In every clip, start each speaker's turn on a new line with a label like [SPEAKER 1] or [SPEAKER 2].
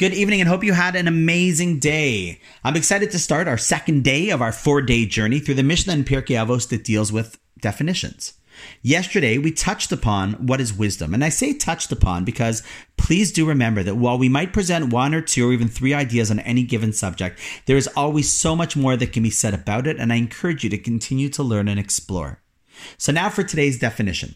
[SPEAKER 1] Good evening and hope you had an amazing day. I'm excited to start our second day of our four day journey through the Mishnah and Pirkei Avos that deals with definitions. Yesterday, we touched upon what is wisdom. And I say touched upon because please do remember that while we might present one or two or even three ideas on any given subject, there is always so much more that can be said about it. And I encourage you to continue to learn and explore. So now for today's definition.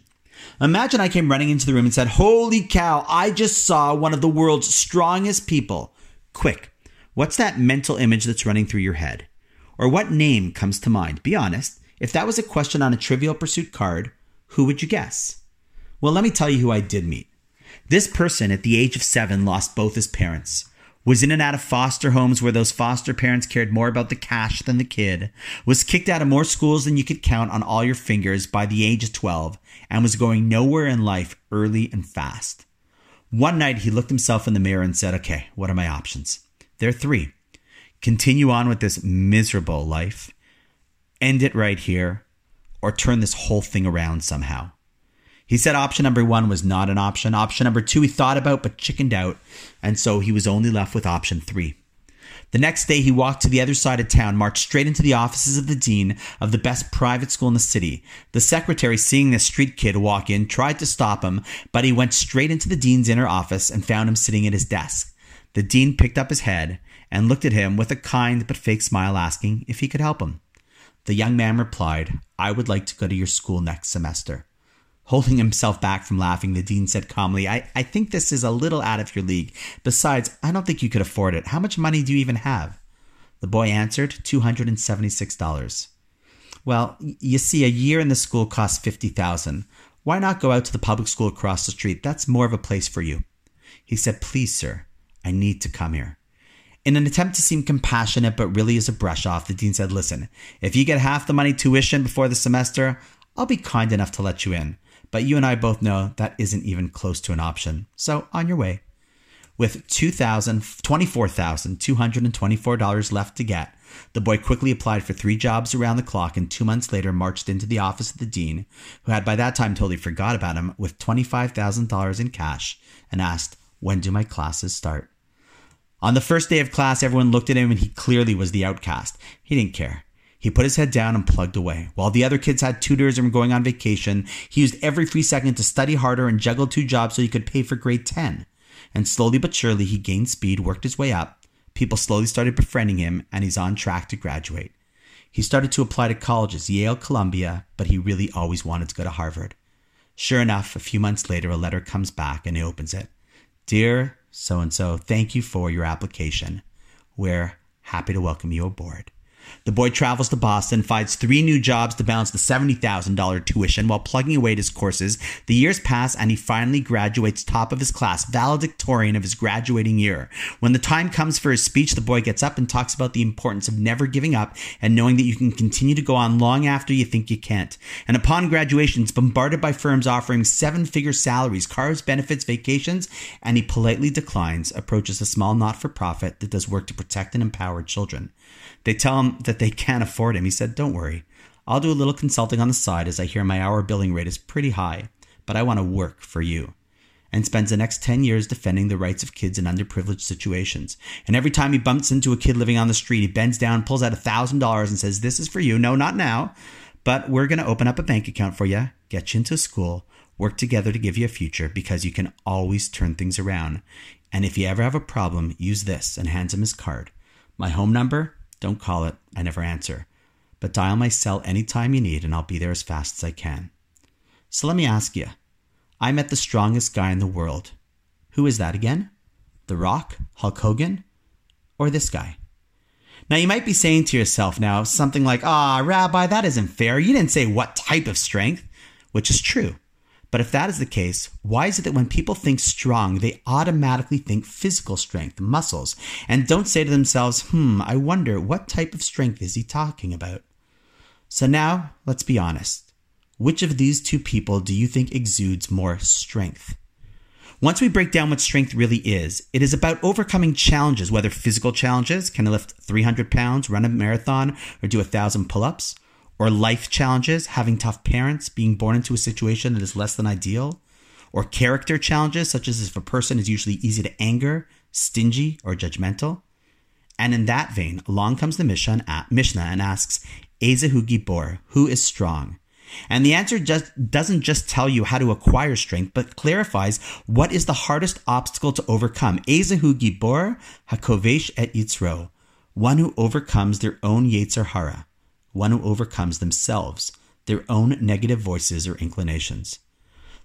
[SPEAKER 1] Imagine I came running into the room and said, Holy cow, I just saw one of the world's strongest people. Quick, what's that mental image that's running through your head? Or what name comes to mind? Be honest. If that was a question on a trivial pursuit card, who would you guess? Well, let me tell you who I did meet. This person at the age of seven lost both his parents was in and out of foster homes where those foster parents cared more about the cash than the kid, was kicked out of more schools than you could count on all your fingers by the age of 12, and was going nowhere in life early and fast. One night he looked himself in the mirror and said, Okay, what are my options? There are three. Continue on with this miserable life, end it right here, or turn this whole thing around somehow. He said option number one was not an option. Option number two he thought about but chickened out, and so he was only left with option three. The next day, he walked to the other side of town, marched straight into the offices of the dean of the best private school in the city. The secretary, seeing this street kid walk in, tried to stop him, but he went straight into the dean's inner office and found him sitting at his desk. The dean picked up his head and looked at him with a kind but fake smile, asking if he could help him. The young man replied, I would like to go to your school next semester. Holding himself back from laughing, the dean said calmly, I, I think this is a little out of your league. Besides, I don't think you could afford it. How much money do you even have? The boy answered, $276. Well, you see, a year in the school costs 50000 Why not go out to the public school across the street? That's more of a place for you. He said, Please, sir, I need to come here. In an attempt to seem compassionate, but really as a brush off, the dean said, Listen, if you get half the money tuition before the semester, I'll be kind enough to let you in. But you and I both know that isn't even close to an option. So on your way. With $24,224 left to get, the boy quickly applied for three jobs around the clock and two months later marched into the office of the dean, who had by that time totally forgot about him, with $25,000 in cash and asked, When do my classes start? On the first day of class, everyone looked at him and he clearly was the outcast. He didn't care. He put his head down and plugged away. While the other kids had tutors and were going on vacation, he used every free second to study harder and juggle two jobs so he could pay for grade 10. And slowly but surely, he gained speed, worked his way up. People slowly started befriending him, and he's on track to graduate. He started to apply to colleges, Yale, Columbia, but he really always wanted to go to Harvard. Sure enough, a few months later, a letter comes back and he opens it. Dear so and so, thank you for your application. We're happy to welcome you aboard. The boy travels to Boston, finds three new jobs to balance the $70,000 tuition while plugging away at his courses. The years pass and he finally graduates top of his class, valedictorian of his graduating year. When the time comes for his speech, the boy gets up and talks about the importance of never giving up and knowing that you can continue to go on long after you think you can't. And upon graduation, he's bombarded by firms offering seven figure salaries, cars, benefits, vacations, and he politely declines, approaches a small not for profit that does work to protect and empower children. They tell him that they can't afford him. He said, Don't worry. I'll do a little consulting on the side as I hear my hour billing rate is pretty high, but I want to work for you. And spends the next 10 years defending the rights of kids in underprivileged situations. And every time he bumps into a kid living on the street, he bends down, pulls out $1,000 and says, This is for you. No, not now. But we're going to open up a bank account for you, get you into school, work together to give you a future because you can always turn things around. And if you ever have a problem, use this and hands him his card. My home number don't call it, I never answer. But dial my cell anytime you need and I'll be there as fast as I can. So let me ask you I met the strongest guy in the world. Who is that again? The Rock? Hulk Hogan? Or this guy? Now you might be saying to yourself now something like, ah, Rabbi, that isn't fair. You didn't say what type of strength, which is true. But if that is the case, why is it that when people think strong, they automatically think physical strength, muscles, and don't say to themselves, hmm, I wonder what type of strength is he talking about? So now, let's be honest. Which of these two people do you think exudes more strength? Once we break down what strength really is, it is about overcoming challenges, whether physical challenges, can I lift 300 pounds, run a marathon, or do a thousand pull ups? Or life challenges, having tough parents, being born into a situation that is less than ideal, or character challenges, such as if a person is usually easy to anger, stingy, or judgmental? And in that vein, along comes the Mishnah and asks, Ezehu Gibor, who is strong? And the answer just doesn't just tell you how to acquire strength, but clarifies what is the hardest obstacle to overcome. Ezehu Gibor Hakovesh et Yitzro, one who overcomes their own Yetzer Hara, one who overcomes themselves, their own negative voices or inclinations.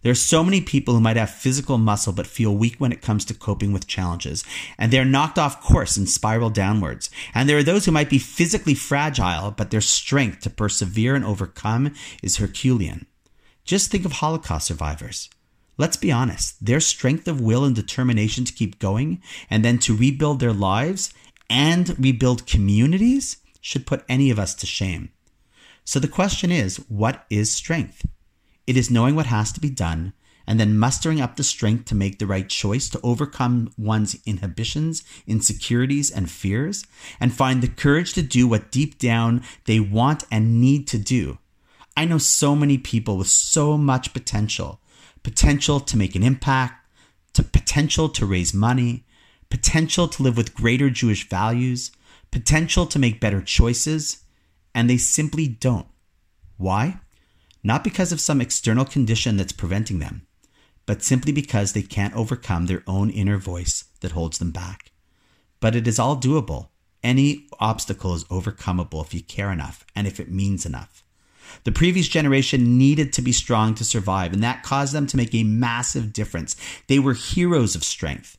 [SPEAKER 1] There are so many people who might have physical muscle but feel weak when it comes to coping with challenges, and they're knocked off course and spiral downwards. And there are those who might be physically fragile, but their strength to persevere and overcome is Herculean. Just think of Holocaust survivors. Let's be honest, their strength of will and determination to keep going and then to rebuild their lives and rebuild communities should put any of us to shame. So the question is what is strength? It is knowing what has to be done and then mustering up the strength to make the right choice to overcome one's inhibitions, insecurities, and fears, and find the courage to do what deep down they want and need to do. I know so many people with so much potential potential to make an impact, to potential to raise money, potential to live with greater Jewish values, potential to make better choices, and they simply don't. Why? not because of some external condition that's preventing them, but simply because they can't overcome their own inner voice that holds them back. But it is all doable. Any obstacle is overcomable if you care enough and if it means enough. The previous generation needed to be strong to survive, and that caused them to make a massive difference. They were heroes of strength.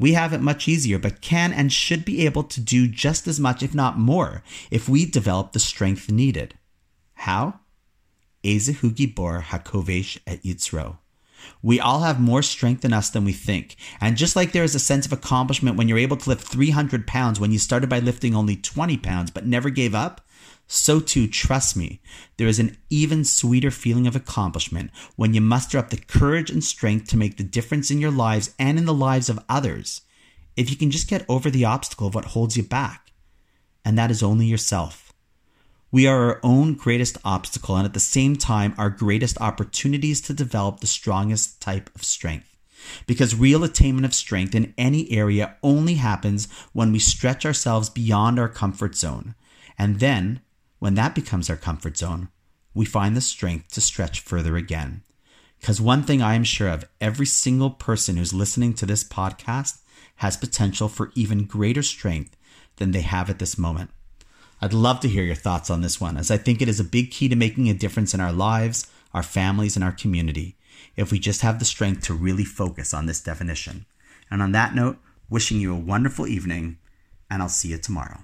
[SPEAKER 1] We have it much easier, but can and should be able to do just as much, if not more, if we develop the strength needed. How? Ezehu Gibor Hakovesh et Yitzro. We all have more strength in us than we think. And just like there is a sense of accomplishment when you're able to lift 300 pounds when you started by lifting only 20 pounds but never gave up, so too, trust me, there is an even sweeter feeling of accomplishment when you muster up the courage and strength to make the difference in your lives and in the lives of others. If you can just get over the obstacle of what holds you back, and that is only yourself. We are our own greatest obstacle and at the same time our greatest opportunities to develop the strongest type of strength. Because real attainment of strength in any area only happens when we stretch ourselves beyond our comfort zone. And then, when that becomes our comfort zone, we find the strength to stretch further again. Because one thing I am sure of every single person who's listening to this podcast has potential for even greater strength than they have at this moment. I'd love to hear your thoughts on this one, as I think it is a big key to making a difference in our lives, our families, and our community if we just have the strength to really focus on this definition. And on that note, wishing you a wonderful evening, and I'll see you tomorrow.